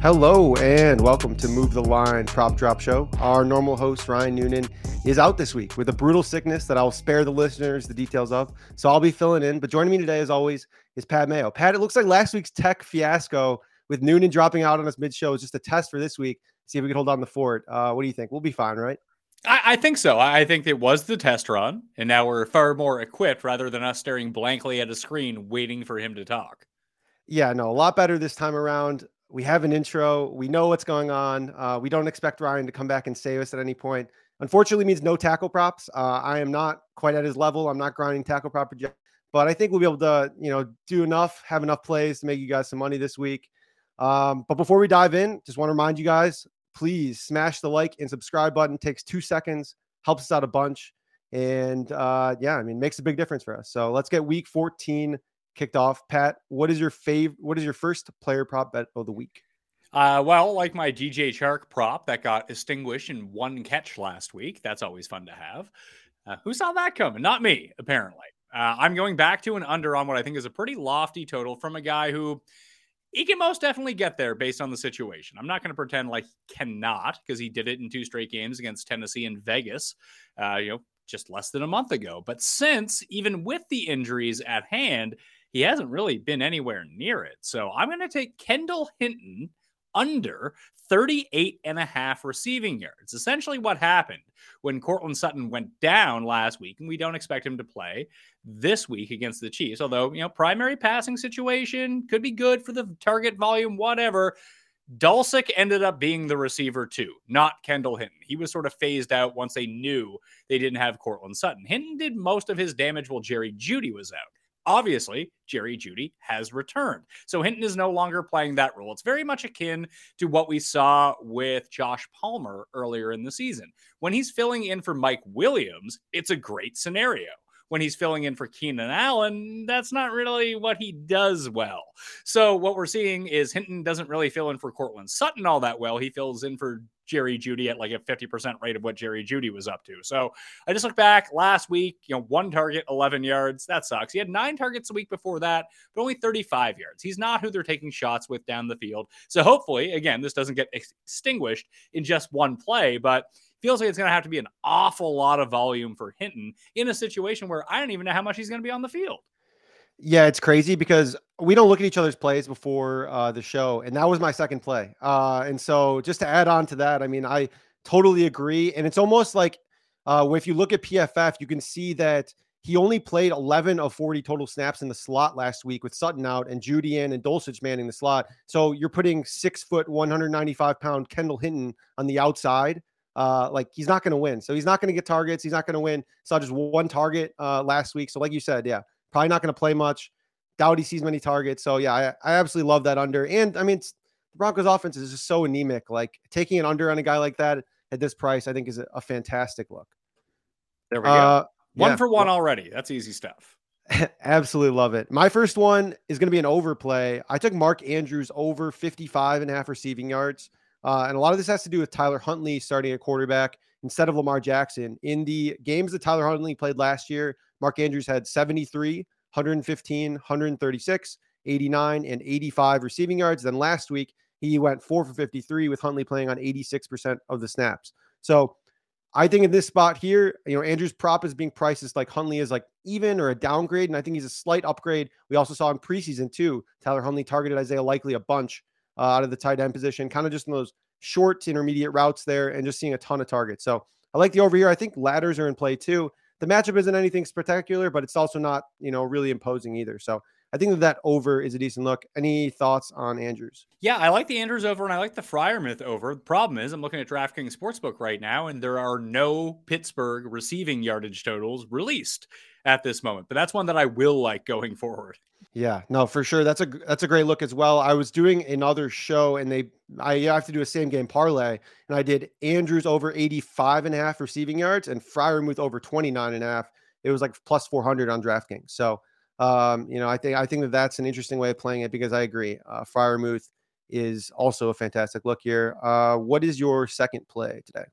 Hello and welcome to Move the Line Prop Drop Show. Our normal host, Ryan Noonan, is out this week with a brutal sickness that I'll spare the listeners the details of. So I'll be filling in. But joining me today, as always, is Pat Mayo. Pat, it looks like last week's tech fiasco with Noonan dropping out on us mid show is just a test for this week. See if we can hold on the fort. Uh, what do you think? We'll be fine, right? I, I, think so. I think it was the test run, and now we're far more equipped rather than us staring blankly at a screen waiting for him to talk. Yeah, no, a lot better this time around we have an intro. We know what's going on. Uh, we don't expect Ryan to come back and save us at any point. Unfortunately, means no tackle props. Uh, I am not quite at his level. I'm not grinding tackle prop but I think we'll be able to, you know, do enough, have enough plays to make you guys some money this week. Um, but before we dive in, just want to remind you guys, please smash the like and subscribe button. It takes two seconds, helps us out a bunch, and uh, yeah, I mean, makes a big difference for us. So let's get Week 14 kicked off. Pat, what is your favorite? What is your first player prop bet of the week? Uh, well, like my DJ Chark prop that got extinguished in one catch last week. That's always fun to have. Uh, who saw that coming? Not me, apparently. Uh, I'm going back to an under on what I think is a pretty lofty total from a guy who he can most definitely get there based on the situation. I'm not going to pretend like he cannot because he did it in two straight games against Tennessee and Vegas, uh, you know, just less than a month ago. But since, even with the injuries at hand, he hasn't really been anywhere near it. So I'm going to take Kendall Hinton under 38 and a half receiving yards. Essentially, what happened when Courtland Sutton went down last week, and we don't expect him to play this week against the Chiefs. Although, you know, primary passing situation could be good for the target volume, whatever. Dulcich ended up being the receiver too, not Kendall Hinton. He was sort of phased out once they knew they didn't have Courtland Sutton. Hinton did most of his damage while Jerry Jeudy was out obviously Jerry Jeudy has returned. So Hinton is no longer playing that role. It's very much akin to what we saw with Josh Palmer earlier in the season. When he's filling in for Mike Williams, it's a great scenario. When he's filling in for Keenan Allen, that's not really what he does well. So, what we're seeing is Hinton doesn't really fill in for Courtland Sutton all that well. He fills in for Jerry Jeudy at like a 50% rate of what Jerry Jeudy was up to. So I just look back last week, you know, one target, 11 yards. That sucks. He had nine targets a week before that, but only 35 yards. He's not who they're taking shots with down the field. So hopefully, again, this doesn't get extinguished in just one play, but feels like it's going to have to be an awful lot of volume for Hinton in a situation where I don't even know how much he's going to be on the field. Yeah, it's crazy because we don't look at each other's plays before uh, the show, and that was my second play. Uh, and so, just to add on to that, I mean, I totally agree, and it's almost like uh, if you look at PFF, you can see that he only played 11 of 40 total snaps in the slot last week with Sutton out and Jeudy Judian and Dulcich manning the slot. So you're putting six foot, 195 pound Kendall Hinton on the outside. Uh, like he's not going to win. So he's not going to get targets. He's not going to win. Saw just one target uh, last week. So like you said, yeah, Probably not going to play much. Dowdy sees many targets. So yeah, I, I absolutely love that under. And I mean, the Broncos offense is just so anemic. Like taking an under on a guy like that at this price, I think is a, a fantastic look. There we go. Uh, one yeah. for one already. That's easy stuff. Absolutely love it. My first one is going to be an overplay. I took Mark Andrews over 55 and a half receiving yards. Uh, and a lot of this has to do with Tyler Huntley starting a quarterback instead of Lamar Jackson. In the games that Tyler Huntley played last year, Mark Andrews had 73, 115, 136, 89, and 85 receiving yards. Then last week, he went four for 53 with Huntley playing on 86% of the snaps. So I think in this spot here, you know, Andrews prop is being priced as like Huntley is like even or a downgrade. And I think he's a slight upgrade. We also saw in preseason too. Tyler Huntley targeted Isaiah Likely a bunch uh, out of the tight end position, kind of just in those short intermediate routes there and just seeing a ton of targets. So I like the over here. I think ladders are in play too the matchup isn't anything spectacular, but it's also not, you know, really imposing either. So I think that that over is a decent look. Any thoughts on Andrews? Yeah, I like the Andrews over and I like the Freiermuth over. The problem is I'm looking at DraftKings Sportsbook right now, and there are no Pittsburgh receiving yardage totals released at this moment. But that's one that I will like going forward. Yeah, no, for sure. That's a that's a great look as well. I was doing another show and they I have to do a same game parlay and I did Andrews over 85 and a half receiving yards and Freiermuth over 29 and a half. It was like plus 400 on DraftKings. So, um, you know, I think I think that that's an interesting way of playing it because I agree. Uh, Freiermuth is also a fantastic look here. Uh, what is your second play today?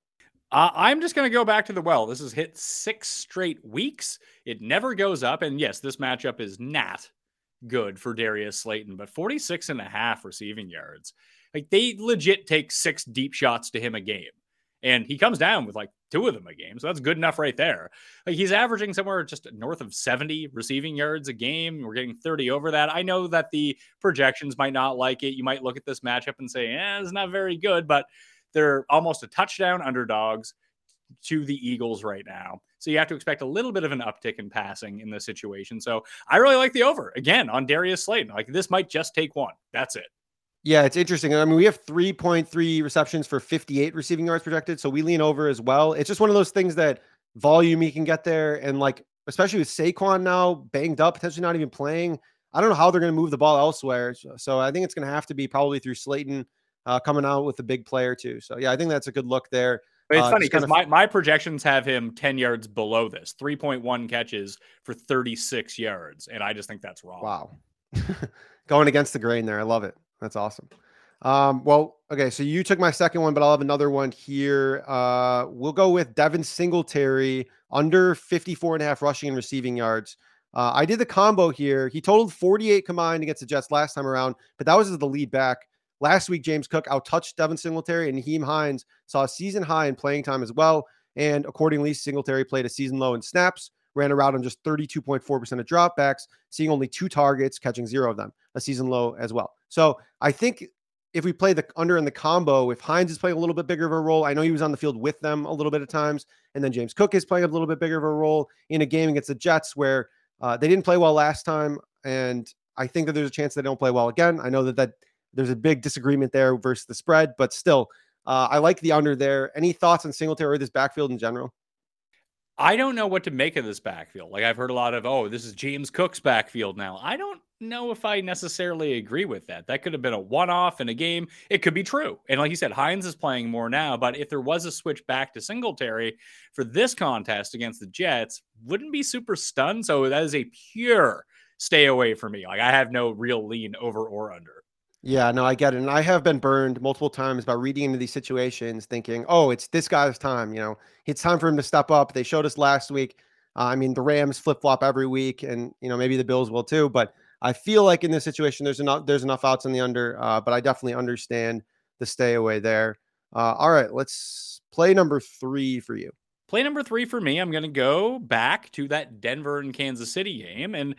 Uh, I'm just going to go back to the well. This has hit six straight weeks. It never goes up. And yes, this matchup is not good for Darius Slayton, but 46 and a half receiving yards. Like they legit take six deep shots to him a game. And he comes down with like two of them a game. So that's good enough right there. Like he's averaging somewhere just north of 70 receiving yards a game. We're getting 30 over that. I know that the projections might not like it. You might look at this matchup and say, yeah, it's not very good, but they're almost a touchdown underdogs to the Eagles right now. So you have to expect a little bit of an uptick in passing in this situation. So I really like the over again on Darius Slayton. Like this might just take one. That's it. Yeah, it's interesting. I mean, we have 3.3 receptions for 58 receiving yards projected. So we lean over as well. It's just one of those things that volume you can get there. And like, especially with Saquon now banged up, potentially not even playing. I don't know how they're going to move the ball elsewhere. So I think it's going to have to be probably through Slayton uh, coming out with a big player too. So yeah, I think that's a good look there. But it's uh, funny because of... my, my projections have him 10 yards below this, 3.1 catches for 36 yards. And I just think that's wrong. Wow. Going against the grain there. I love it. That's awesome. Um, well, okay, so you took my second one, but I'll have another one here. Uh, we'll go with Devin Singletary under 54 and a half rushing and receiving yards. Uh, I did the combo here. He totaled 48 combined against the Jets last time around, but that was as the lead back. Last week, James Cook outtouched Devin Singletary, and Nyheim Hines saw a season high in playing time as well. And accordingly, Singletary played a season low in snaps, ran a route on just 32.4% of dropbacks, seeing only two targets, catching zero of them, a season low as well. So I think if we play the under in the combo, if Hines is playing a little bit bigger of a role, I know he was on the field with them a little bit of times, and then James Cook is playing a little bit bigger of a role in a game against the Jets where uh, they didn't play well last time, and I think that there's a chance they don't play well again. I know that that there's a big disagreement there versus the spread, but still, uh, I like the under there. Any thoughts on Singletary or this backfield in general? I don't know what to make of this backfield. Like I've heard a lot of, oh, this is James Cook's backfield now. I don't know if I necessarily agree with that. That could have been a one-off in a game. It could be true. And like you said, Hines is playing more now, but if there was a switch back to Singletary for this contest against the Jets, wouldn't be super stunned. So that is a pure stay away for me. Like I have no real lean over or under. Yeah, no, I get it. And I have been burned multiple times by reading into these situations thinking, oh, it's this guy's time. You know, it's time for him to step up. They showed us last week. Uh, I mean, the Rams flip flop every week, and, you know, maybe the Bills will too. But I feel like in this situation, there's enough, there's enough outs in the under, uh, but I definitely understand the stay away there. Uh, all right, let's play number three for you. Play number three for me. I'm going to go back to that Denver and Kansas City game. And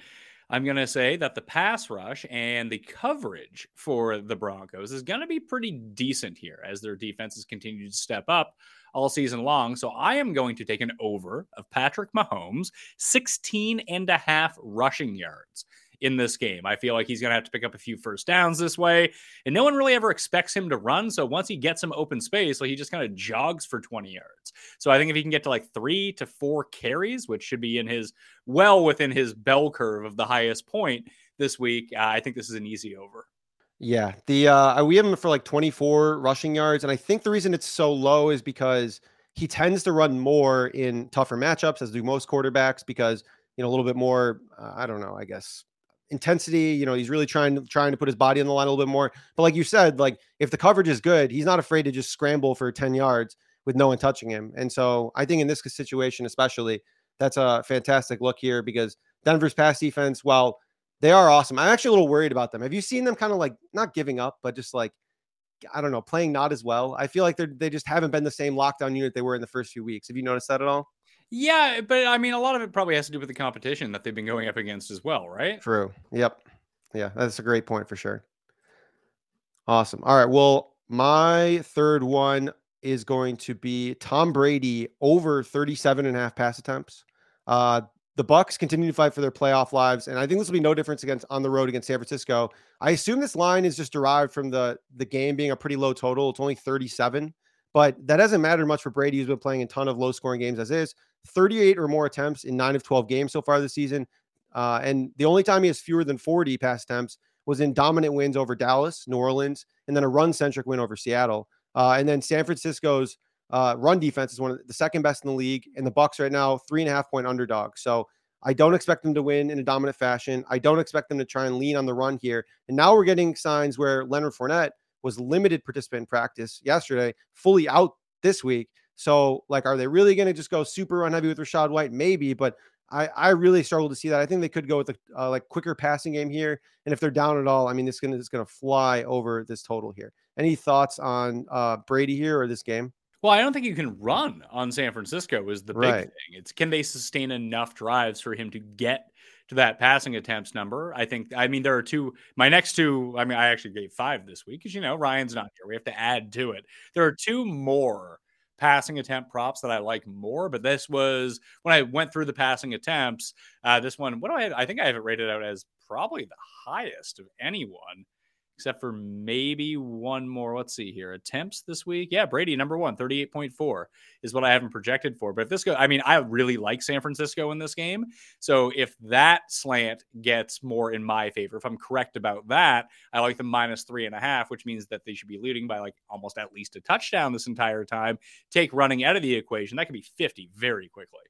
I'm going to say that the pass rush and the coverage for the Broncos is going to be pretty decent here as their defenses continue to step up all season long. So I am going to take an over of Patrick Mahomes, 16 and a half rushing yards in this game. I feel like he's going to have to pick up a few first downs this way. And no one really ever expects him to run. So once he gets some open space, like he just kind of jogs for 20 yards. So I think if he can get to like three to four carries, which should be in his well within his bell curve of the highest point this week, uh, I think this is an easy over. Yeah, the uh we have him for like 24 rushing yards, and I think the reason it's so low is because he tends to run more in tougher matchups, as do most quarterbacks, because you know a little bit more. Uh, I don't know, I guess intensity. You know, he's really trying to trying to put his body on the line a little bit more. But like you said, like if the coverage is good, he's not afraid to just scramble for 10 yards with no one touching him. And so I think in this situation, especially, that's a fantastic look here because Denver's pass defense, well, they are awesome. I'm actually a little worried about them. Have you seen them kind of like not giving up, but just like I don't know, playing not as well? I feel like they they just haven't been the same lockdown unit they were in the first few weeks. Have you noticed that at all? Yeah, but I mean, a lot of it probably has to do with the competition that they've been going up against as well, right? True. Yep. Yeah, that's a great point for sure. Awesome. All right. Well, my third one is going to be Tom Brady over 37 and a half pass attempts. Uh, the Bucs continue to fight for their playoff lives, and I think this will be no difference against on the road against San Francisco. I assume this line is just derived from the the game being a pretty low total. It's only 37, but that hasn't mattered much for Brady, who's been playing a ton of low scoring games as is. 38 or more attempts in nine of 12 games so far this season. Uh, and the only time he has fewer than 40 pass attempts was in dominant wins over Dallas, New Orleans, and then a run centric win over Seattle. Uh, and then San Francisco's uh, run defense is one of the second best in the league, and the Bucs right now three and a half point underdog. So I don't expect them to win in a dominant fashion. I don't expect them to try and lean on the run here. And now we're getting signs where Leonard Fournette was limited participant practice yesterday, fully out this week. So, like, are they really going to just go super run heavy with Rachaad White? Maybe, but I, I really struggle to see that. I think they could go with a uh, like quicker passing game here, and if they're down at all, I mean, it's gonna it's gonna fly over this total here. Any thoughts on uh, Brady here or this game? Well, I don't think you can run on San Francisco is the big Right. thing. It's can they sustain enough drives for him to get to that passing attempts number? I think I mean there are two my next two, I mean I actually gave 5 this week cuz you know Ryan's not here. We have to add to it. There are two more passing attempt props that I like more, but this was when I went through the passing attempts, uh this one what do I have? I think I have it rated out as probably the highest of anyone except for maybe one more. Let's see here. Attempts this week. Yeah, Brady, number one, 38.4 is what I haven't projected for. But if this go, I mean, I really like San Francisco in this game. So if that slant gets more in my favor, if I'm correct about that, I like the minus three and a half, which means that they should be leading by like almost at least a touchdown this entire time. Take running out of the equation. That could be 50 very quickly.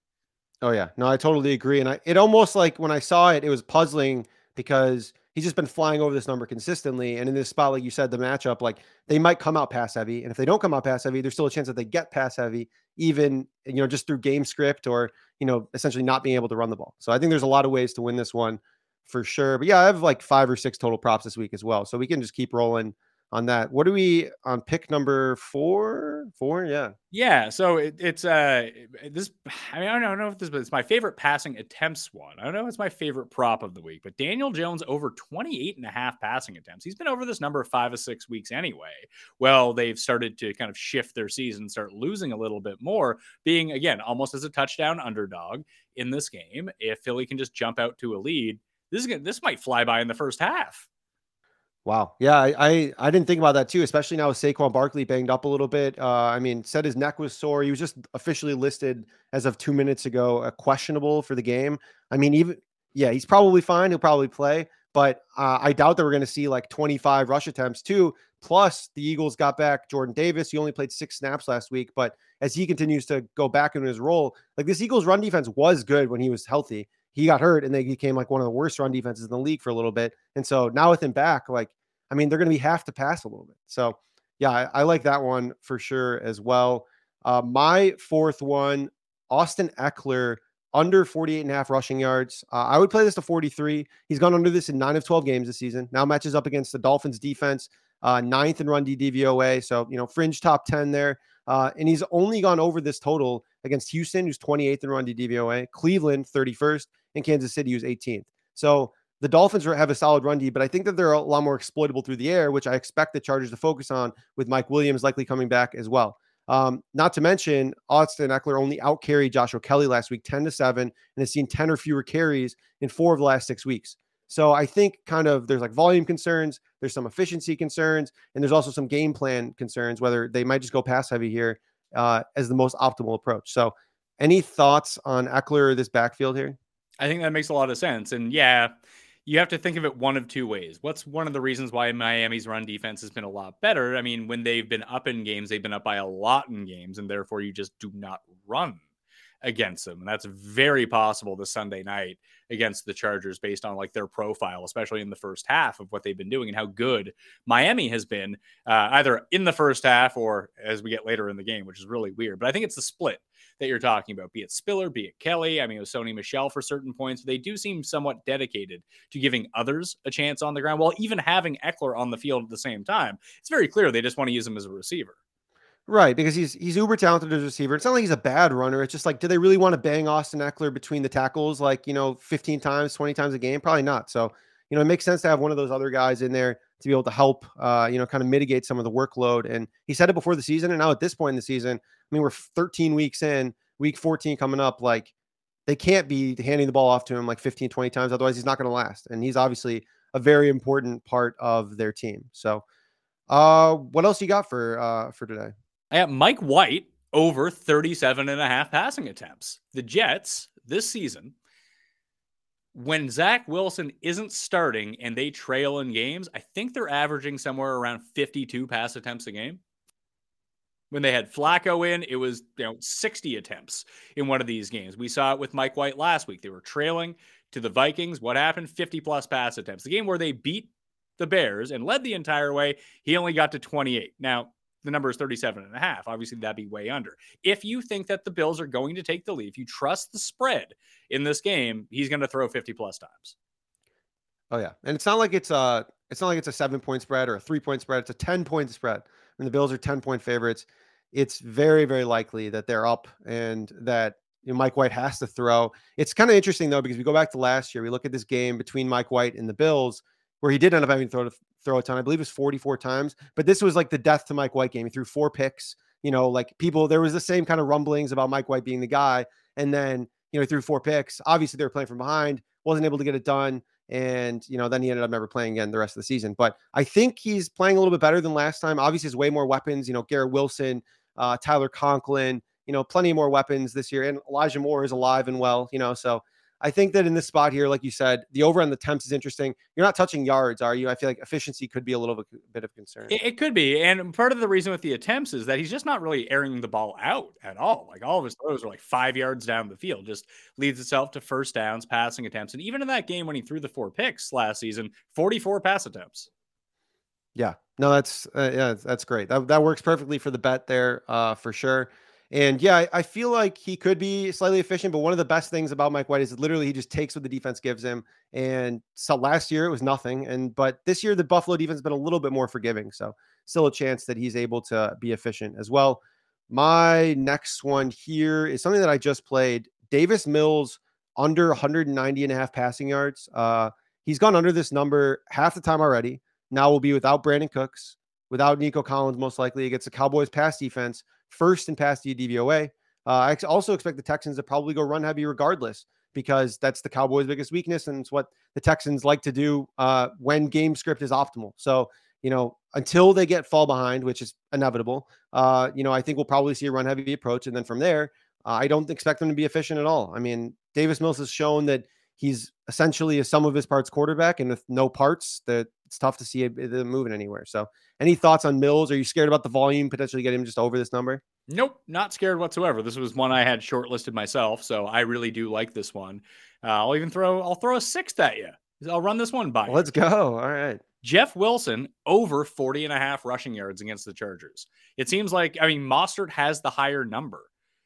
Oh yeah, no, I totally agree. And I, it almost like when I saw it, it was puzzling because he's just been flying over this number consistently. And in this spot, like you said, the matchup, like they might come out pass heavy, and if they don't come out pass heavy, there's still a chance that they get pass heavy, even you know just through game script or you know essentially not being able to run the ball. So I think there's a lot of ways to win this one for sure. But yeah, I have like five or six total props this week as well, so we can just keep rolling on that. What are we on pick number four? Four, yeah. Yeah, so it, it's uh this. I mean, I don't know if this, but it's my favorite passing attempts one. I don't know if it's my favorite prop of the week, but Daniel Jones over 28 and a half passing attempts. He's been over this number five or six weeks anyway. Well, they've started to kind of shift their season, start losing a little bit more, being again almost as a touchdown underdog in this game. If Philly can just jump out to a lead, this is gonna, this might fly by in the first half. Wow. Yeah, I, I I didn't think about that too, especially now with Saquon Barkley banged up a little bit. Uh, I mean, said his neck was sore. He was just officially listed as of two minutes ago, uh, questionable for the game. I mean, even yeah, he's probably fine. He'll probably play, but uh, I doubt that we're going to see like 25 rush attempts too. Plus, the Eagles got back Jordan Davis. He only played six snaps last week, but as he continues to go back into his role, like this Eagles run defense was good when he was healthy. He got hurt and they became like one of the worst run defenses in the league for a little bit. And so now with him back, like I mean, they're going to be half to pass a little bit. So, yeah, I, I like that one for sure as well. Uh, my fourth one, Austin Ekeler, under 48 and a half rushing yards. Uh, I would play this to 43. He's gone under this in nine of 12 games this season. Now matches up against the Dolphins defense, uh, ninth in run DVOA. So, you know, fringe top 10 there. Uh, and he's only gone over this total against Houston, who's 28th in run DVOA, Cleveland, 31st, and Kansas City, who's 18th. So, the Dolphins have a solid run D, but I think that they're a lot more exploitable through the air, which I expect the Chargers to focus on with Mike Williams likely coming back as well. Um, not to mention, Austin Ekeler only out carried Joshua Kelley last week 10 to 7 and has seen 10 or fewer carries in four of the last six weeks. So I think kind of there's like volume concerns, there's some efficiency concerns, and there's also some game plan concerns, whether they might just go pass heavy here uh, as the most optimal approach. So, any thoughts on Ekeler or this backfield here? I think that makes a lot of sense. And yeah, you have to think of it one of two ways. What's one of the reasons why Miami's run defense has been a lot better? I mean, when they've been up in games, they've been up by a lot in games, and therefore you just do not run against them. And that's very possible this Sunday night against the Chargers based on like their profile, especially in the first half of what they've been doing and how good Miami has been uh, either in the first half or as we get later in the game, which is really weird. But I think it's the split that you're talking about, be it Spiller, be it Kelly. I mean, it was Sony Michel for certain points. They do seem somewhat dedicated to giving others a chance on the ground while even having Ekeler on the field at the same time. It's very clear they just want to use him as a receiver. Right, because he's he's uber talented as a receiver. It's not like he's a bad runner. It's just like, do they really want to bang Austin Ekeler between the tackles like you know 15 times, 20 times a game? Probably not. So, you know, it makes sense to have one of those other guys in there to be able to help, uh, you know, kind of mitigate some of the workload. And he said it before the season, and now at this point in the season, I mean, we're 13 weeks in, week 14 coming up. Like, they can't be handing the ball off to him like 15, 20 times, otherwise he's not going to last. And he's obviously a very important part of their team. So, uh, what else you got for uh for today? I got Mike White over 37 and a half passing attempts. The Jets this season, when Zach Wilson isn't starting and they trail in games, I think they're averaging somewhere around 52 pass attempts a game. When they had Flacco in, it was you know 60 attempts in one of these games. We saw it with Mike White last week. They were trailing to the Vikings. What happened? 50 plus pass attempts. The game where they beat the Bears and led the entire way, he only got to 28. Now, the number is 37 and a half. Obviously, that'd be way under. If you think that the Bills are going to take the lead, if you trust the spread in this game, he's going to throw 50 plus times. Oh yeah, and it's not like it's a it's not like it's a seven point spread or a three point spread. It's a ten point spread, and the Bills are ten point favorites. It's very very likely that they're up and that you know, Mike White has to throw. It's kind of interesting though because we go back to last year. We look at this game between Mike White and the Bills, where he did end up having to throw to throw a ton. I believe it was 44 times, but this was like the death to Mike White game. He threw four picks. You know, like people, there was the same kind of rumblings about Mike White being the guy, and then you know he threw four picks. Obviously, they were playing from behind, wasn't able to get it done and you know then he ended up never playing again the rest of the season but i think he's playing a little bit better than last time. Obviously has way more weapons you know garrett wilson uh, tyler conklin you know plenty more weapons this year and elijah moore is alive and well you know so I think that in this spot here, like you said, the over on the temps is interesting. You're not touching yards, are you? I feel like efficiency could be a little bit, of concern. It, it, could be. And part of the reason with the attempts is that he's just not really airing the ball out at all. Like all of his throws are like five yards down the field, just leads itself to first downs, passing attempts. And even in that game when he threw the four picks last season, 44 pass attempts. Yeah, no, that's uh, yeah, that's great. That, that works perfectly for the bet there, uh, for sure. And yeah, I, feel like he could be slightly efficient, but one of the best things about Mike White is literally he just takes what the defense gives him. And so last year it was nothing. And but this year the Buffalo defense has been a little bit more forgiving. So still a chance that he's able to be efficient as well. My next one here is something that I just played. Davis Mills under 190 and a half passing yards. Uh, he's gone under this number half the time already. Now we'll be without Brandin Cooks, without Nico Collins, most likely against the Cowboys pass defense first in pass DVOA. Uh, I also expect the Texans to probably go run heavy regardless because that's the Cowboys' biggest weakness and it's what the Texans like to do uh, when game script is optimal. So, you know, until they get fall behind, which is inevitable, uh, you know, I think we'll probably see a run heavy approach. And then from there, uh, I don't expect them to be efficient at all. I mean, Davis Mills has shown that he's essentially a sum of his parts quarterback, and with no parts, that it's tough to see it, it moving anywhere. So, any thoughts on Mills? Are you scared about the volume potentially getting him just over this number? Nope, not scared whatsoever. This was one I had shortlisted myself, so I really do like this one. Uh, I'll even throw I'll throw a sixth at you. I'll run this one by. Let's go. All right. Jeff Wilson over 40 and a half rushing yards against the Chargers. It seems like I mean Mostert has the higher number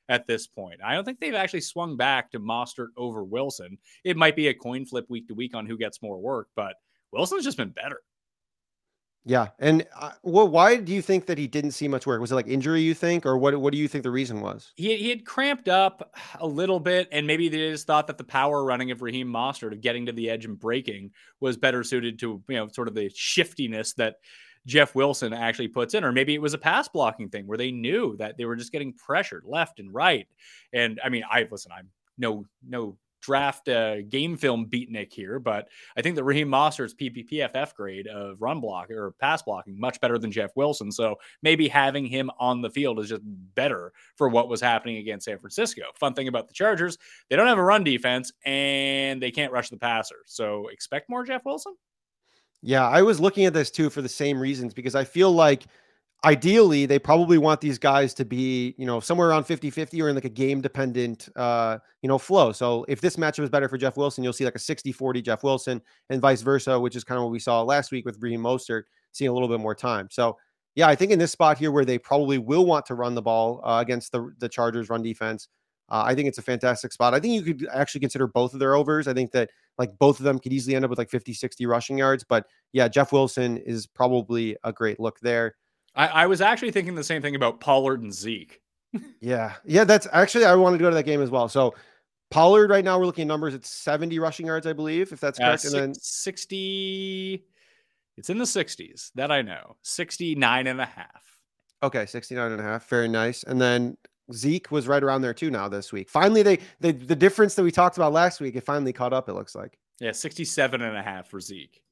at this point. I don't think they've actually swung back to Mostert over Wilson. It might be a coin flip week to week on who gets more work, but Wilson's just been better. Yeah, and uh, well, why do you think that he didn't see much work? Was it like injury? You think, or what? What do you think the reason was? He he had cramped up a little bit, and maybe they just thought that the power running of Raheem Mostert of getting to the edge and breaking was better suited to you know sort of the shiftiness that Jeff Wilson actually puts in, or maybe it was a pass blocking thing where they knew that they were just getting pressured left and right. And I mean, I listen, I'm no no draft game film beatnik here, but I think that Raheem Mostert's PPPFF grade of run block or pass blocking much better than Jeff Wilson. So maybe having him on the field is just better for what was happening against San Francisco. Fun thing about the Chargers, they don't have a run defense and they can't rush the passer. So expect more Jeff Wilson. Yeah, I was looking at this too for the same reasons because I feel like ideally they probably want these guys to be you know somewhere around 50-50 or in like a game dependent uh you know flow so if this matchup is better for jeff wilson you'll see like a 60-40 jeff wilson and vice versa which is kind of what we saw last week with Raheem Mostert seeing a little bit more time so yeah i think in this spot here where they probably will want to run the ball uh, against the the chargers run defense uh, I think it's a fantastic spot. I think you could actually consider both of their overs. I think that like both of them could easily end up with like 50, 60 rushing yards. But yeah, Jeff Wilson is probably a great look there. I, I was actually thinking the same thing about Pollard and Zeke. yeah. Yeah. That's actually, I wanted to go to that game as well. So Pollard right now, we're looking at numbers. It's 70 rushing yards, I believe, if that's correct. and then 60, it's in the 60s. That I know. 69 and a half. Okay. 69 and a half. Very nice. And then Zeke was right around there too now this week. Finally, they, they the difference that we talked about last week, it finally caught up, it looks like. Yeah, 67 and a half for Zeke.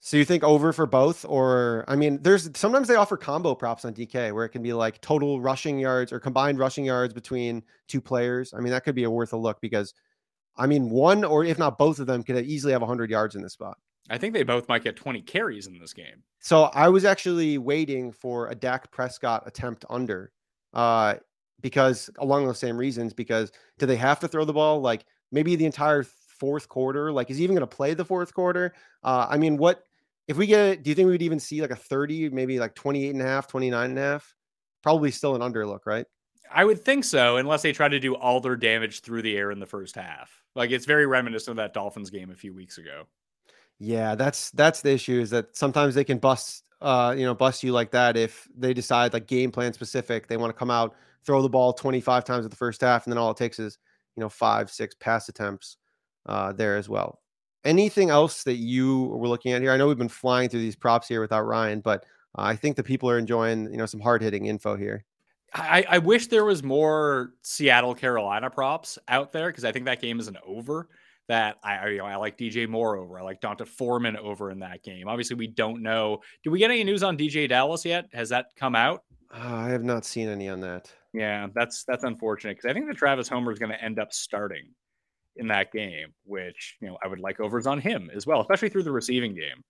So you think over for both, or I mean, there's sometimes they offer combo props on DK where it can be like total rushing yards or combined rushing yards between two players. I mean, that could be a worth a look because, I mean, one or if not both of them could easily have 100 yards in this spot. I think they both might get 20 carries in this game. So I was actually waiting for a Dak Prescott attempt under, uh, because along those same reasons. Because do they have to throw the ball like maybe the entire fourth quarter? Like, is he even going to play the fourth quarter? Uh, I mean, what if we get, do you think we'd even see like a 30, maybe like 28 and a half, 29 and a half? Probably still an under look, right? I would think so, unless they try to do all their damage through the air in the first half. Like it's very reminiscent of that Dolphins game a few weeks ago. Yeah, that's that's the issue is that sometimes they can bust uh you know bust you like that if they decide like game plan specific they want to come out throw the ball 25 times at the first half and then all it takes is you know five six pass attempts uh there as well anything else that you were looking at here i know we've been flying through these props here without ryan but uh, i think the people are enjoying you know some hard hitting info here I, I wish there was more Seattle Carolina props out there because I think that game is an over. That I you know, I like DJ Moore over. I like D'Onta Foreman over in that game. Obviously, we don't know. Do we get any news on DJ Dallas yet? Has that come out? uh, i have not seen any on that Yeah, that's that's unfortunate because I think that Travis Homer is going to end up starting in that game, which you know I would like overs on him as well, especially through the receiving game.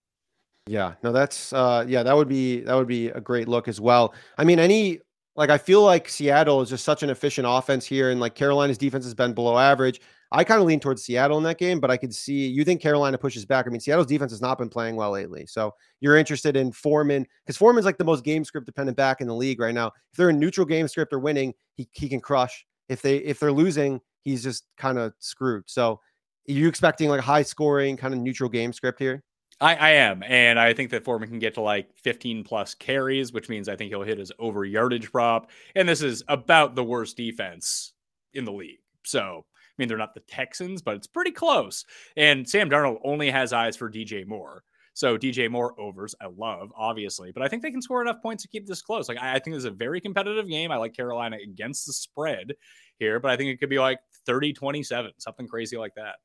Yeah, no, that's uh yeah, that would be that would be a great look as well. I mean, any like I feel like Seattle is just such an efficient offense here, and like Carolina's defense has been below average. I kind of lean towards Seattle in that game, but I could see you think Carolina pushes back. I mean, Seattle's defense has not been playing well lately. So you're interested in Foreman because Foreman's like the most game script dependent back in the league right now. If they're in neutral game script or winning, he, he can crush. If they if they're losing, he's just kind of screwed. So are you expecting like high scoring, kind of neutral game script here? I, I am, and I think that Foreman can get to like 15 plus carries, which means I think he'll hit his over yardage prop. And this is about the worst defense in the league. So I mean, they're not the Texans, but it's pretty close. And Sam Darnold only has eyes for DJ Moore. So DJ Moore overs, I love, obviously, but I think they can score enough points to keep this close. Like I, I think this is a very competitive game. I like Carolina against the spread here, but I think it could be like 30 27, something crazy like that.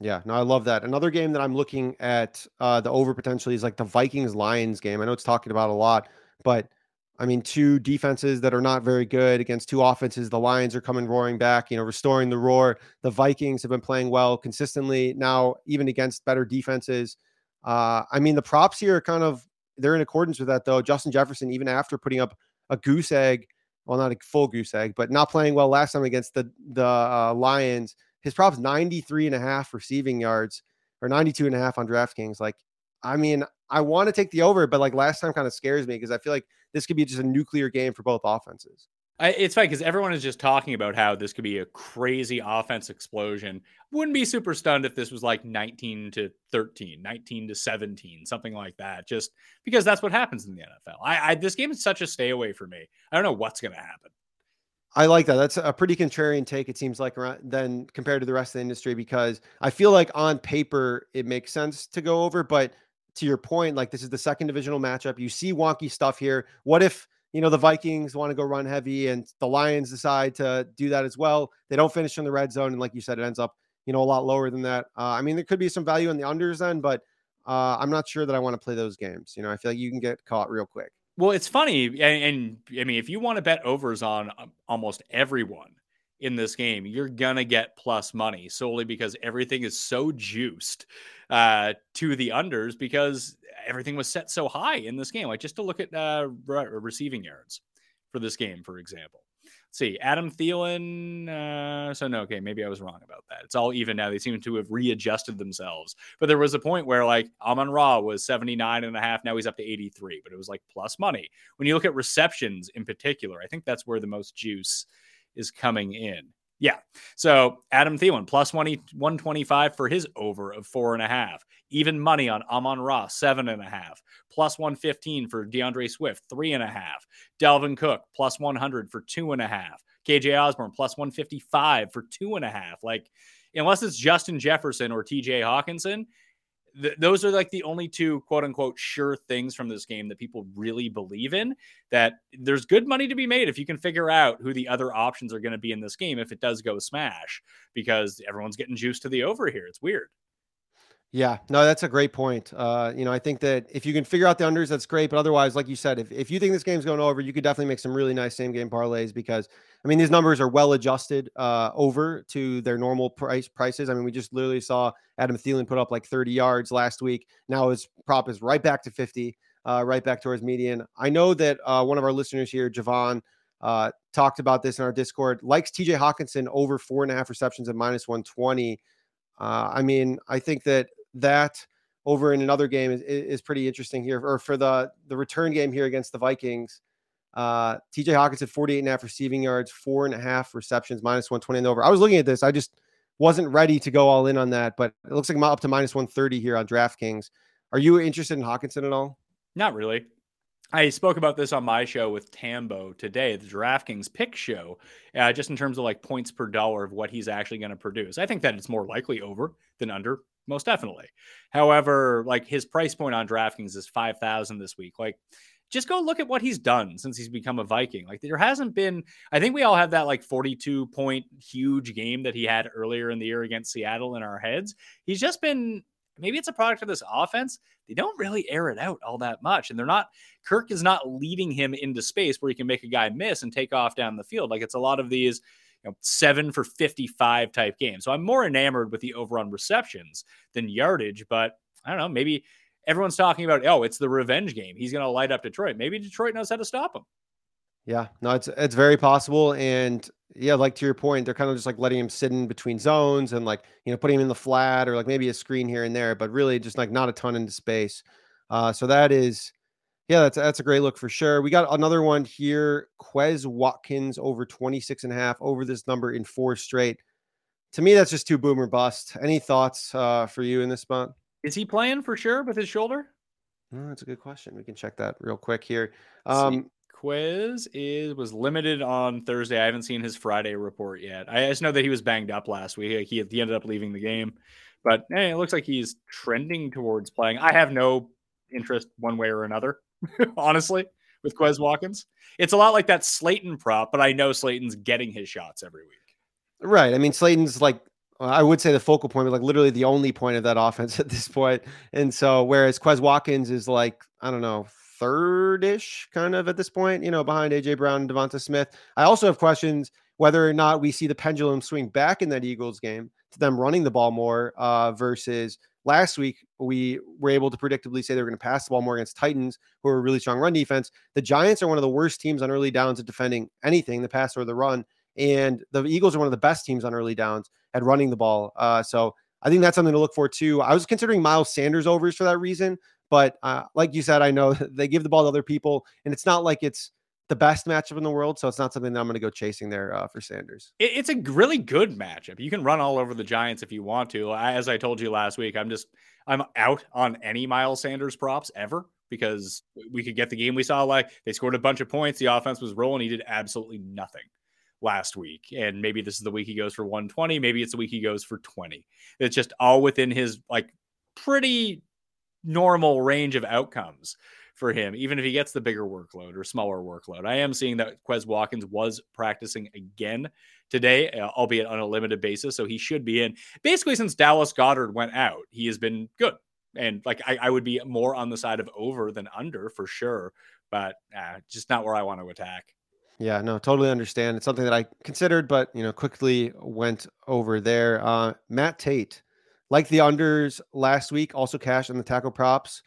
Yeah, no, I love that. Another game that I'm looking at uh, the over potentially is like the Vikings Lions game. I know it's talking about a lot, but I mean, two defenses that are not very good against two offenses. The Lions are coming roaring back, you know, restoring the roar. The Vikings have been playing well consistently now, even against better defenses. Uh, I mean, the props here are kind of they're in accordance with that, though. Justin Jefferson, even after putting up a goose egg, well, not a full goose egg, but not playing well last time against the the uh, Lions, his props 93 and a half receiving yards or 92 and a half on DraftKings. Like, I mean, I want to take the over, but like last time kind of scares me because I feel like this could be just a nuclear game for both offenses. I, it's funny because everyone is just talking about how this could be a crazy offense explosion. Wouldn't be super stunned if this was like 19 to 13, 19 to 17, something like that. Just because that's what happens in the NFL. I, I this game is such a stay away for me. I don't know what's going to happen. I like that. That's a pretty contrarian take. It seems like around, then compared to the rest of the industry because I feel like on paper it makes sense to go over, but to your point, like this is the second divisional matchup. You see wonky stuff here. What if you know the Vikings want to go run heavy and the Lions decide to do that as well? They don't finish in the red zone, and like you said, it ends up you know a lot lower than that. Uh, I mean, there could be some value in the unders then, but uh, I'm not sure that I want to play those games. You know, I feel like you can get caught real quick. Well, it's funny, and, and I mean, if you want to bet overs on um, almost everyone in this game, you're gonna get plus money solely because everything is so juiced uh, to the unders because everything was set so high in this game. Like just to look at uh, re- receiving yards for this game, for example. See, Adam Thielen. Uh, so no, okay, maybe I was wrong about that. It's all even now. They seem to have readjusted themselves. But there was a point where like Amon Ra was 79 and a half. Now he's up to 83, but it was like plus money. When you look at receptions in particular, I think that's where the most juice is coming in. Yeah. So Adam Thielen plus 20, 125 for his over of four and a half. Even money on Amon Ra's, seven and a half. Plus 115 for D'Andre Swift, three and a half. Dalvin Cook plus 100 for two and a half. KJ Osborn plus 155 for two and a half. Like, unless it's Justin Jefferson or TJ Hockenson, th- those are like the only two quote unquote sure things from this game that people really believe in. That there's good money to be made if you can figure out who the other options are going to be in this game if it does go smash, because everyone's getting juiced to the over here. It's weird. Yeah, no, that's a great point. Uh, you know, I think that if you can figure out the unders, that's great. But otherwise, like you said, if, if you think this game's going over, you could definitely make some really nice same game parlays because I mean these numbers are well adjusted uh, over to their normal price prices. I mean, we just literally saw Adam Thielen put up like 30 yards last week. Now his prop is right back to 50, uh, right back towards median. I know that uh, one of our listeners here, Javon, uh, talked about this in our Discord, likes TJ Hockenson over four and a half receptions at minus 120. Uh, I mean, I think that that over in another game is, is pretty interesting here. Or for the the return game here against the Vikings, uh, TJ Hockenson 48 and a half receiving yards, four and a half receptions, minus 120 and over. I was looking at this. I just wasn't ready to go all in on that, but it looks like I'm up to minus 130 here on DraftKings. Are you interested in Hockenson at all? Not really. I spoke about this on my show with Tambo today, the DraftKings pick show, uh, just in terms of like points per dollar of what he's actually going to produce. I think that it's more likely over than under, most definitely. However, like his price point on DraftKings is 5,000 this week. Like, just go look at what he's done since he's become a Viking. Like there hasn't been, I think we all have that like 42 point huge game that he had earlier in the year against Seattle in our heads. He's just been maybe it's a product of this offense. They don't really air it out all that much. And they're not, Kirk is not leading him into space where he can make a guy miss and take off down the field. Like it's a lot of these, know, seven for 55 type game. So I'm more enamored with the over on receptions than yardage, but I don't know, maybe everyone's talking about, oh, it's the revenge game. He's going to light up Detroit. Maybe Detroit knows how to stop him. Yeah, no, it's it's very possible. And yeah, like to your point, they're kind of just like letting him sit in between zones and like, you know, putting him in the flat or like maybe a screen here and there, but really just like not a ton into space. Uh, so that is, yeah, that's that's a great look for sure. We got another one here. Quez Watkins over 26 and a half over this number in four straight. To me, that's just too boomer bust. Any thoughts uh, for you in this spot? Is he playing for sure with his shoulder? Oh, that's a good question. We can check that real quick here. Um, Quez is was limited on Thursday. I haven't seen his Friday report yet. I just know that he was banged up last week. He, he ended up leaving the game, but hey, it looks like he's trending towards playing. I have no interest one way or another, honestly, with Quez Watkins. It's a lot like that Slayton prop, but I know Slayton's getting his shots every week. Right. I mean, Slayton's like I would say the focal point, but like literally the only point of that offense at this point. And so, whereas Quez Watkins is like, I don't know, third-ish kind of at this point, you know, behind AJ Brown and Devonta Smith. I also have questions whether or not we see the pendulum swing back in that Eagles game to them running the ball more uh, versus last week we were able to predictably say they were going to pass the ball more against Titans, who are a really strong run defense. The Giants are one of the worst teams on early downs at defending anything, the pass or the run. And the Eagles are one of the best teams on early downs at running the ball. Uh, so I think that's something to look for too. I was considering Miles Sanders overs for that reason, but uh, like you said, I know they give the ball to other people, and it's not like it's the best matchup in the world. So it's not something that I'm going to go chasing there uh, for Sanders. It's a really good matchup. You can run all over the Giants if you want to. As I told you last week, I'm just I'm out on any Miles Sanders props ever because we could get the game we saw. Like they scored a bunch of points, the offense was rolling, he did absolutely nothing last week. And maybe this is the week he goes for 120. Maybe it's the week he goes for 20. It's just all within his like pretty normal range of outcomes for him, even if he gets the bigger workload or smaller workload. I am seeing that Quez Watkins was practicing again today, uh, albeit on a limited basis. So he should be in. Basically, since Dallas Goedert went out, he has been good. And like I, I would be more on the side of over than under for sure, but uh, just not where I want to attack. Yeah, no, totally understand. It's something that I considered, but you know, quickly went over there. Uh, Matt Tate, like the unders last week, also cash on the tackle props.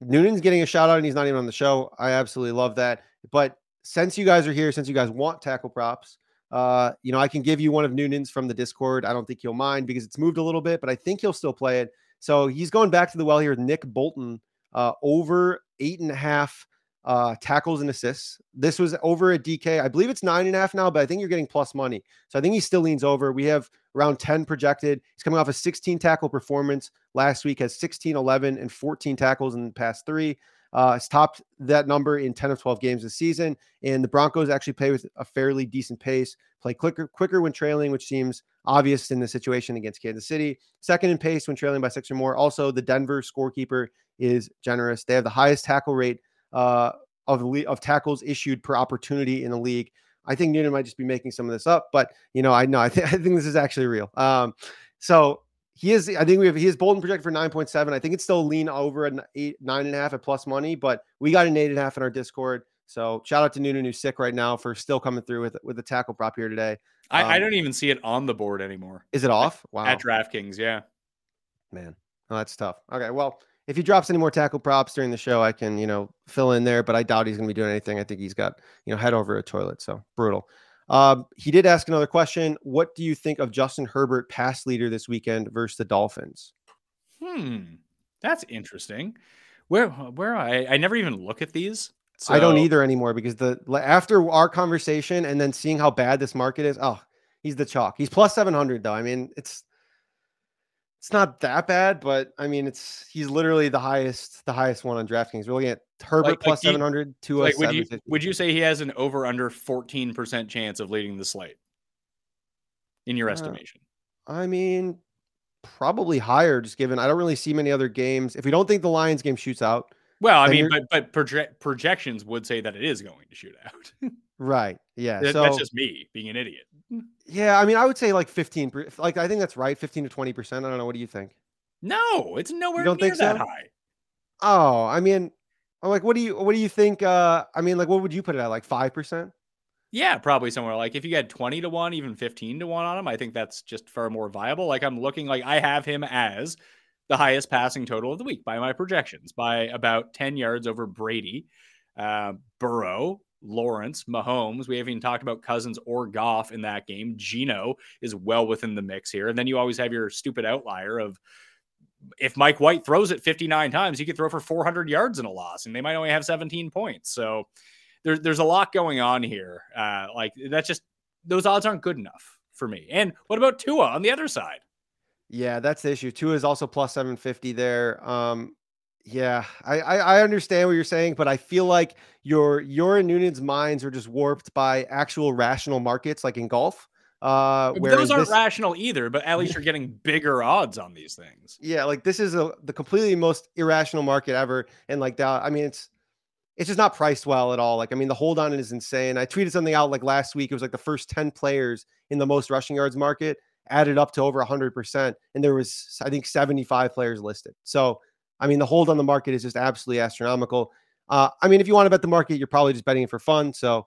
Noonan's getting a shout out and he's not even on the show. I absolutely love that. But since you guys are here, since you guys want tackle props, uh, you know, I can give you one of Noonan's from the Discord. I don't think he'll mind because it's moved a little bit, but I think he'll still play it. So he's going back to the well here with Nick Bolton, uh, over eight and a half uh, tackles and assists. This was over at DK. I believe it's nine and a half now, but I think you're getting plus money. So I think he still leans over. We have around 10 projected. He's coming off a 16 tackle performance last week, has 16, 11, and 14 tackles in the past three. Uh, has topped that number in 10 of 12 games this season. And the Broncos actually play with a fairly decent pace, play quicker, quicker when trailing, which seems obvious in the situation against Kansas City. Second in pace when trailing by six or more. Also, the Denver scorekeeper is generous. They have the highest tackle rate uh, of of tackles issued per opportunity in the league. I think Noonan might just be making some of this up, but you know, I know I, th- I think this is actually real. Um, so he is. I think we have he is Bolton projected for nine point seven. I think it's still lean over an eight nine and a half at plus money, but we got an eight and a half in our Discord. So shout out to Noonan who's sick right now for still coming through with with the tackle prop here today. Um, I, I, um, don't even see it on the board anymore. Is it off? Wow. At DraftKings, yeah. Man, oh, that's tough. Okay, well, if he drops any more tackle props during the show, I can, you know, fill in there, but I doubt he's going to be doing anything. I think he's got, you know, head over a toilet. So brutal. Um, he did ask another question. What do you think of Justin Herbert pass leader this weekend versus the Dolphins? Hmm. That's interesting. Where where I I never even look at these. So... I don't either anymore because the after our conversation and then seeing how bad this market is, oh, he's the chalk. He's plus 700 though. I mean, it's it's not that bad, but I mean, it's he's literally the highest the highest one on DraftKings. We're looking at Herbert like, plus like 700 to like, would you would you say he has an over under 14% chance of leading the slate in your uh, estimation? I mean, probably higher just given I don't really see many other games. If we don't think the Lions game shoots out, well, I mean, but but project, projections would say that it is going to shoot out. right. Yeah. That, so, that's just me being an idiot. Yeah, I mean, I would say like 15 like I think that's right, 15 to 20%. I don't know what do you think? No, it's nowhere you don't think that so? high. Oh, I mean, I'm like what do you what do you think uh I mean, like what would you put it at like 5%? Yeah, probably somewhere like if you get 20 to 1, even 15 to 1 on him, I think that's just far more viable. Like I'm looking like I have him as the highest passing total of the week by my projections by about 10 yards over Brady, uh, Burrow, Lawrence, Mahomes. We haven't even talked about Cousins or Goff in that game. Gino is well within the mix here. And then you always have your stupid outlier of if Mike White throws it 59 times, he could throw for 400 yards in a loss, and they might only have 17 points. So there's there's a lot going on here. Uh, like that's just those odds aren't good enough for me. And what about Tua on the other side? Yeah, that's the issue. Tua is also plus 750 there. Um, yeah, I, I, I understand what you're saying, but I feel like your your and Noonan's minds are just warped by actual rational markets, like in golf. Uh, those aren't this, rational either, but at least you're getting bigger odds on these things. Yeah, like this is a the completely most irrational market ever, and like that. I mean, it's it's just not priced well at all. Like, I mean, the hold on is insane. I tweeted something out like last week. It was like the first 10 players in the most rushing yards market added up to over 100%. And there was, I think, 75 players listed. So, I mean, the hold on the market is just absolutely astronomical. Uh, I mean, if you want to bet the market, you're probably just betting it for fun. So,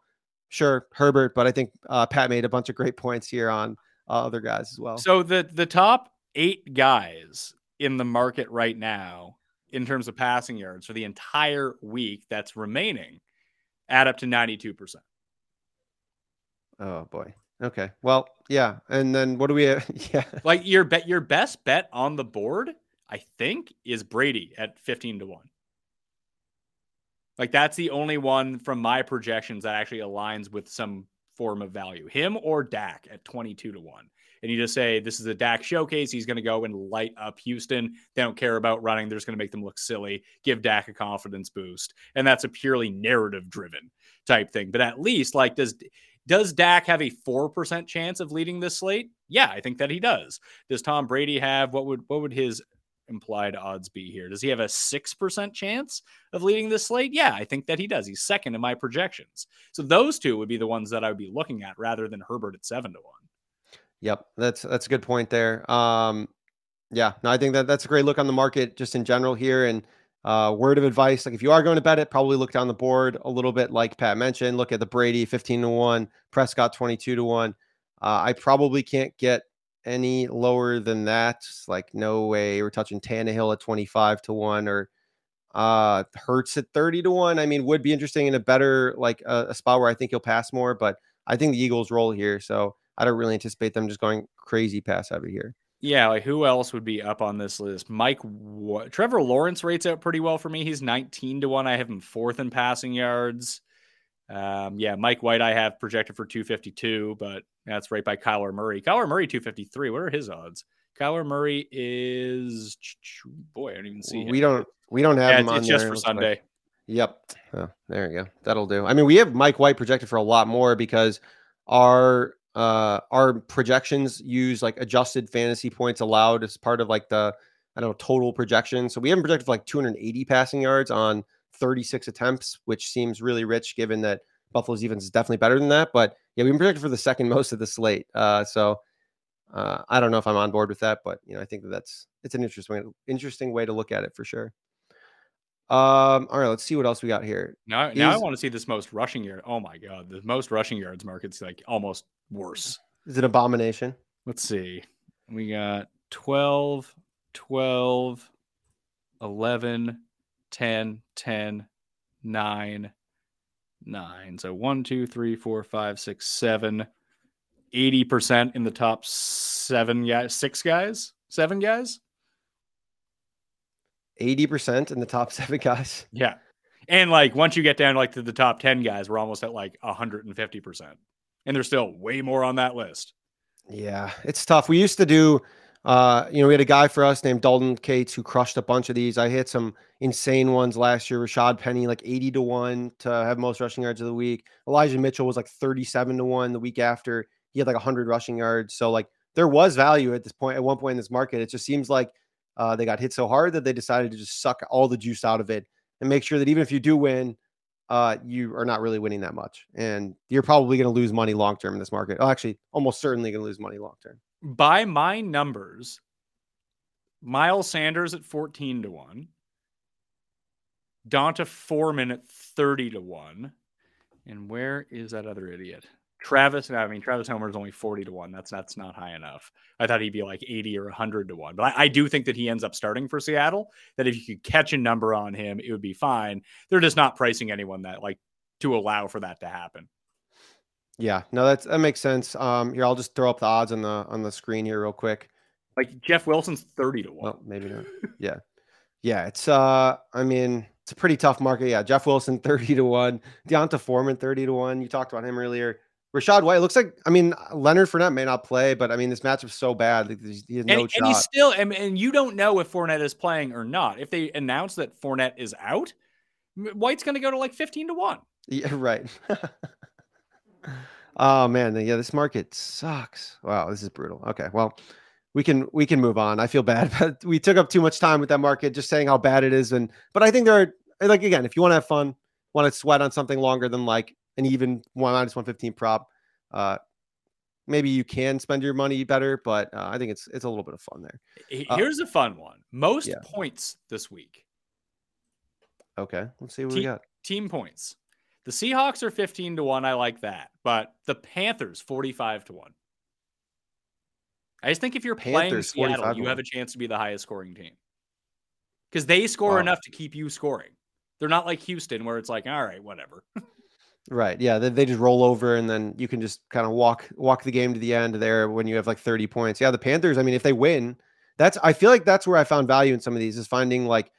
sure, Herbert, but I think uh, Pat made a bunch of great points here on uh, other guys as well. So the the top eight guys in the market right now, in terms of passing yards for the entire week that's remaining, add up to ninety two percent. Oh boy. Okay. Well, yeah. And then what do we? yeah. Like your bet, your best bet on the board, I think, is Brady at fifteen to one. Like that's the only one from my projections that actually aligns with some form of value. Him or Dak at twenty two to one. And you just say this is a Dak showcase. He's going to go and light up Houston. They don't care about running. They're just going to make them look silly. Give Dak a confidence boost, and that's a purely narrative driven type thing. But at least, like, does does Dak have a 4% chance of leading this slate? Yeah, I think that he does. Does Tom Brady have what would what would his implied odds be here? Does he have a 6% chance of leading this slate? Yeah, I think that he does. He's second in my projections. So those two would be the ones that I would be looking at rather than Herbert at 7 to 1. Yep, that's that's a good point there. Um yeah, no, I think that that's a great look on the market just in general here and uh, word of advice: like if you are going to bet it, probably look down the board a little bit, like Pat mentioned. Look at the Brady fifteen to one, Prescott twenty two to one. Uh, I probably can't get any lower than that. Like no way we're touching Tannehill at twenty five to one or uh Hurts at thirty to one. I mean, would be interesting in a better like a, a spot where I think he'll pass more, but I think the Eagles roll here, so I don't really anticipate them just going crazy pass heavy here. Yeah, like who else would be up on this list? Mike, Trevor Lawrence rates out pretty well for me. He's 19 to 1. I have him fourth in passing yards. Um, yeah, Mike White, I have projected for 252, but that's right by Kyler Murray. Kyler Murray, 253. What are his odds? Kyler Murray is, boy, I don't even see We him. don't, we don't have yeah, him it's, it's just for Sunday. Like, yep. Oh, there you go. That'll do. I mean, we have Mike White projected for a lot more because our uh our projections use like adjusted fantasy points allowed as part of like the I don't know total projection. So we haven't projected for like 280 passing yards on 36 attempts, which seems really rich given that Buffalo's defense is definitely better than that. But yeah, we've been projected for the second most of the slate. Uh, so uh, I don't know if I'm on board with that, but you know I think that that's it's an interesting interesting way to look at it for sure. Um, all right, let's see what else we got here. Now, now I want to see this most rushing yard. Oh my god, the most rushing yards market's like almost worse. Is it abomination? Let's see. We got 12, 12, 11, 10, 10, 9, 9. So 1, 2, 3, 4, 5, 6, 7. 80% in the top seven guys, six guys, seven guys. 80% in the top seven guys. Yeah. And like once you get down like to the top 10 guys, we're almost at like 150%. And there's still way more on that list. Yeah, it's tough. We used to do uh, you know, we had a guy for us named Dalton Cates who crushed a bunch of these. I hit some insane ones last year. Rashaad Penny, like 80 to 1 to have most rushing yards of the week. Elijah Mitchell was like 37 to 1 the week after. He had like 100 rushing yards. So, like, there was value at this point, at one point in this market. It just seems like uh, they got hit so hard that they decided to just suck all the juice out of it and make sure that even if you do win, uh, you are not really winning that much. And you're probably going to lose money long term in this market. Oh, actually, almost certainly going to lose money long term by my numbers, Miles Sanders at 14 to 1, D'Onta Foreman at 30 to 1. And where is that other idiot? Travis, I mean, Travis Homer is only 40 to 1. That's that's not high enough. I thought he'd be like 80 or 100 to 1. But I, I, do think that he ends up starting for Seattle. That if you could catch a number on him, it would be fine. They're just not pricing anyone that like to allow for that to happen. Yeah, no, that's that makes sense. Um, here I'll just throw up the odds on the on the screen here real quick. Like Jeff Wilson's thirty to one. Well, maybe not. yeah, yeah. It's uh, I mean, it's a pretty tough market. Yeah, Jeff Wilson thirty to one, D'Onta Foreman thirty to one. You talked about him earlier. Rachaad White looks like I mean Leonard Fournette may not play, but I mean this matchup's so bad. He has no and, shot. And he's still and, and you don't know if Fournette is playing or not. If they announce that Fournette is out, White's going to go to like fifteen to one. Yeah, right. oh man, yeah, this market sucks. Wow, this is brutal. Okay, well, we can we can move on. I feel bad, but we took up too much time with that market, just saying how bad it is. And but I think there are like again, if you want to have fun, want to sweat on something longer than like an even one minus one fifteen prop, uh, maybe you can spend your money better. But uh, I think it's it's a little bit of fun there. Uh Here's uh, a fun one: most yeah. points this week. Okay, let's see what we got. Team points. The Seahawks are 15 to 1. I like that. But the Panthers 45 to 1. I just think if you're Panthers, playing Seattle, you have a chance to be the highest scoring team. Because they score wow. enough to keep you scoring. They're not like Houston where it's like, all right, whatever. right. Yeah. They, they just roll over and then you can just kind of walk walk the game to the end there when you have like 30 points. Yeah, the Panthers, I mean, if they win, that's I feel like that's where I found value in some of these is finding like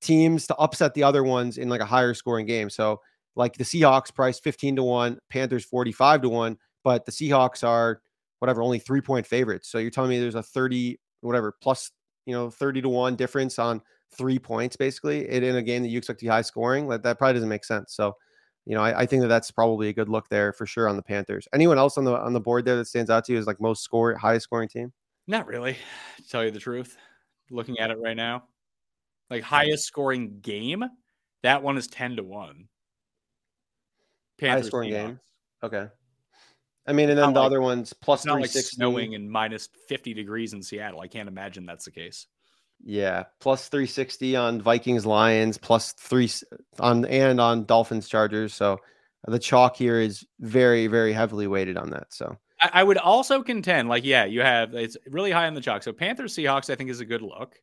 teams to upset the other ones in like a higher scoring game. So like the Seahawks price 15 to 1, Panthers 45 to 1, but the Seahawks are whatever, only three point favorites. So you're telling me there's a 30, whatever, plus, you know, 30 to 1 difference on three points basically in a game that you expect to be high scoring. Like that probably doesn't make sense. So, you know, I, I, think that that's probably a good look there for sure on the Panthers. Anyone else on the on the board there that stands out to you as like most score highest scoring team? Not really, to tell you the truth. Looking at it right now, like highest scoring game, that one is ten to one. Panthers High scoring game. Okay. I mean, and then not the like, other ones plus three sixty. Like snowing and minus fifty degrees in Seattle. I can't imagine that's the case. Yeah, plus three sixty on Vikings Lions, plus three on and on Dolphins Chargers. So the chalk here is very very heavily weighted on that. So I, I would also contend, like, yeah, you have it's really high on the chalk. So Panthers Seahawks, I think, is a good look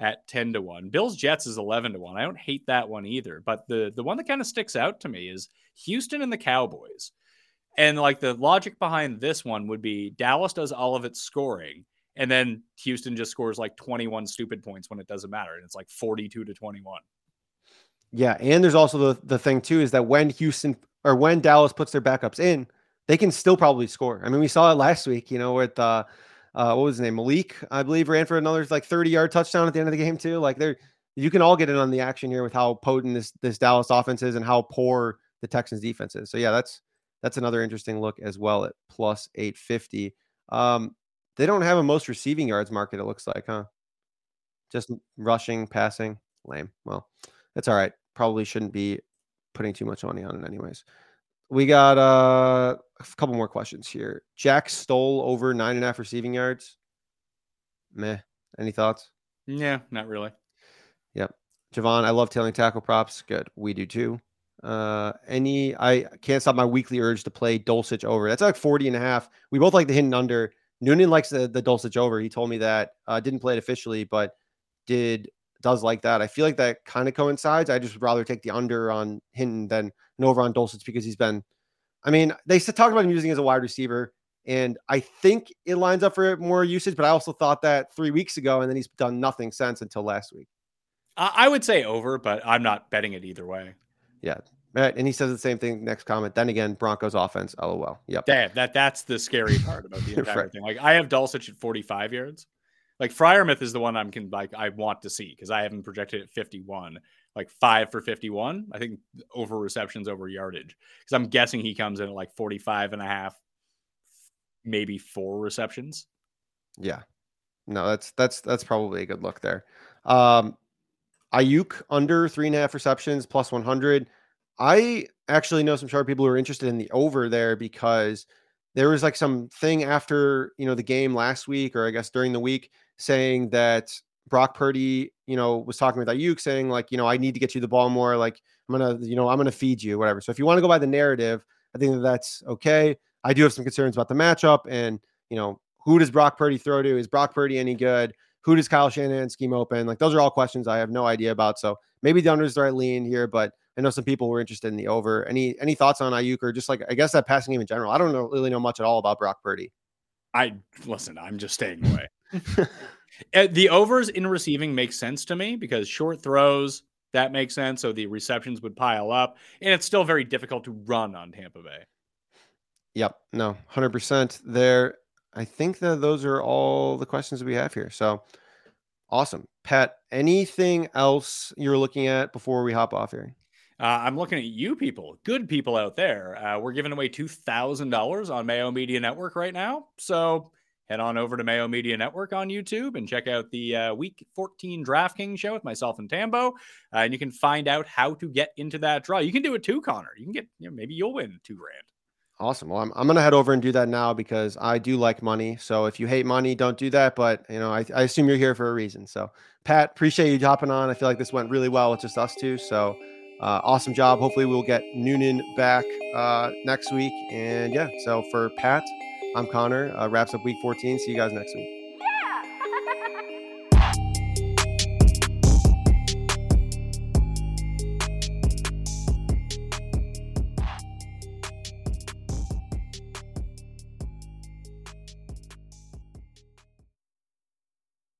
at 10 to 1. Bills Jets is 11 to 1. I don't hate that one either, but the the one that kind of sticks out to me is Houston and the Cowboys. And like the logic behind this one would be Dallas does all of its scoring and then Houston just scores like 21 stupid points when it doesn't matter and it's like 42 to 21. Yeah, and there's also the the thing too is that when Houston or when Dallas puts their backups in, they can still probably score. I mean, we saw it last week, you know, with uh uh, what was his name? Malik, I believe, ran for another like 30 yard touchdown at the end of the game too. Like there, you can all get in on the action here with how potent this this Dallas offense is and how poor the Texans defense is. So yeah, that's that's another interesting look as well at plus 850. Um, they don't have a most receiving yards market. It looks like, huh? Just rushing, passing, lame. Well, that's all right. Probably shouldn't be putting too much money on it, anyways. We got uh, a couple more questions here. Jack Stoll over nine and a half receiving yards. Meh. Any thoughts? Yeah, not really. Yep. Javon, I love tailing tackle props. Good. We do too. Uh, any, I can't stop my weekly urge to play Dulcich over. That's like 40 and a half. We both like the Hinton under. Noonan likes the, the Dulcich over. He told me that. Uh, didn't play it officially, but did does like that. I feel like that kind of coincides. I just would rather take the under on Hinton than an over on Dulcich because he's been. I mean, they talked about him using as a wide receiver, and I think it lines up for more usage. But I also thought that three weeks ago, and then he's done nothing since until last week. I would say over, but I'm not betting it either way. Yeah. Right. And he says the same thing. Next comment. Then again, Broncos offense. LOL. Yep. Damn, that that's the scary part about the entire right. thing. Like I have Dulcich at 45 yards. Like Freiermuth is the one I'm can like I want to see because I haven't projected at 51. Like five for 51. I think over receptions over yardage. Because I'm guessing he comes in at like 45 and a half, maybe four receptions. Yeah. No, that's that's that's probably a good look there. Um Aiyuk under three and a half receptions plus 100. I actually know some sharp people who are interested in the over there because there was like some thing after you know the game last week, or I guess during the week, saying that Brock Purdy, you know, was talking with Aiyuk saying like, you know, I need to get you the ball more. Like I'm gonna, you know, I'm gonna feed you, whatever. So if you want to go by the narrative, I think that that's okay. I do have some concerns about the matchup, and you know, who does Brock Purdy throw to? Is Brock Purdy any good? Who does Kyle Shanahan scheme open? Like those are all questions I have no idea about. So maybe the under is the right lean here, but I know some people were interested in the over. Any any thoughts on Aiyuk or just like I guess that passing game in general? I don't know, really know much at all about Brock Purdy. I listen. I'm just staying away. Uh, the overs in receiving makes sense to me because short throws that makes sense. So the receptions would pile up, and it's still very difficult to run on Tampa Bay. Yep. No, hundred percent. There. I think that those are all the questions we have here. So awesome. Pat, anything else you're looking at before we hop off here? Uh, I'm looking at you people, good people out there. Uh, we're giving away $2,000 on Mayo Media Network right now. So head on over to Mayo Media Network on YouTube and check out the uh, Week 14 DraftKings show with myself and Tambo. Uh, and you can find out how to get into that draw. You can do it too, Connor. You can get, you know, maybe you'll win two grand. Awesome. Well, I'm, I'm going to head over and do that now because I do like money. So if you hate money, don't do that. But, you know, I, I assume you're here for a reason. So, Pat, appreciate you hopping on. I feel like this went really well with just us two. So, uh, awesome job. Hopefully, we'll get Noonan back uh, next week. And yeah, so for Pat, I'm Connor. Uh, wraps up week 14. See you guys next week.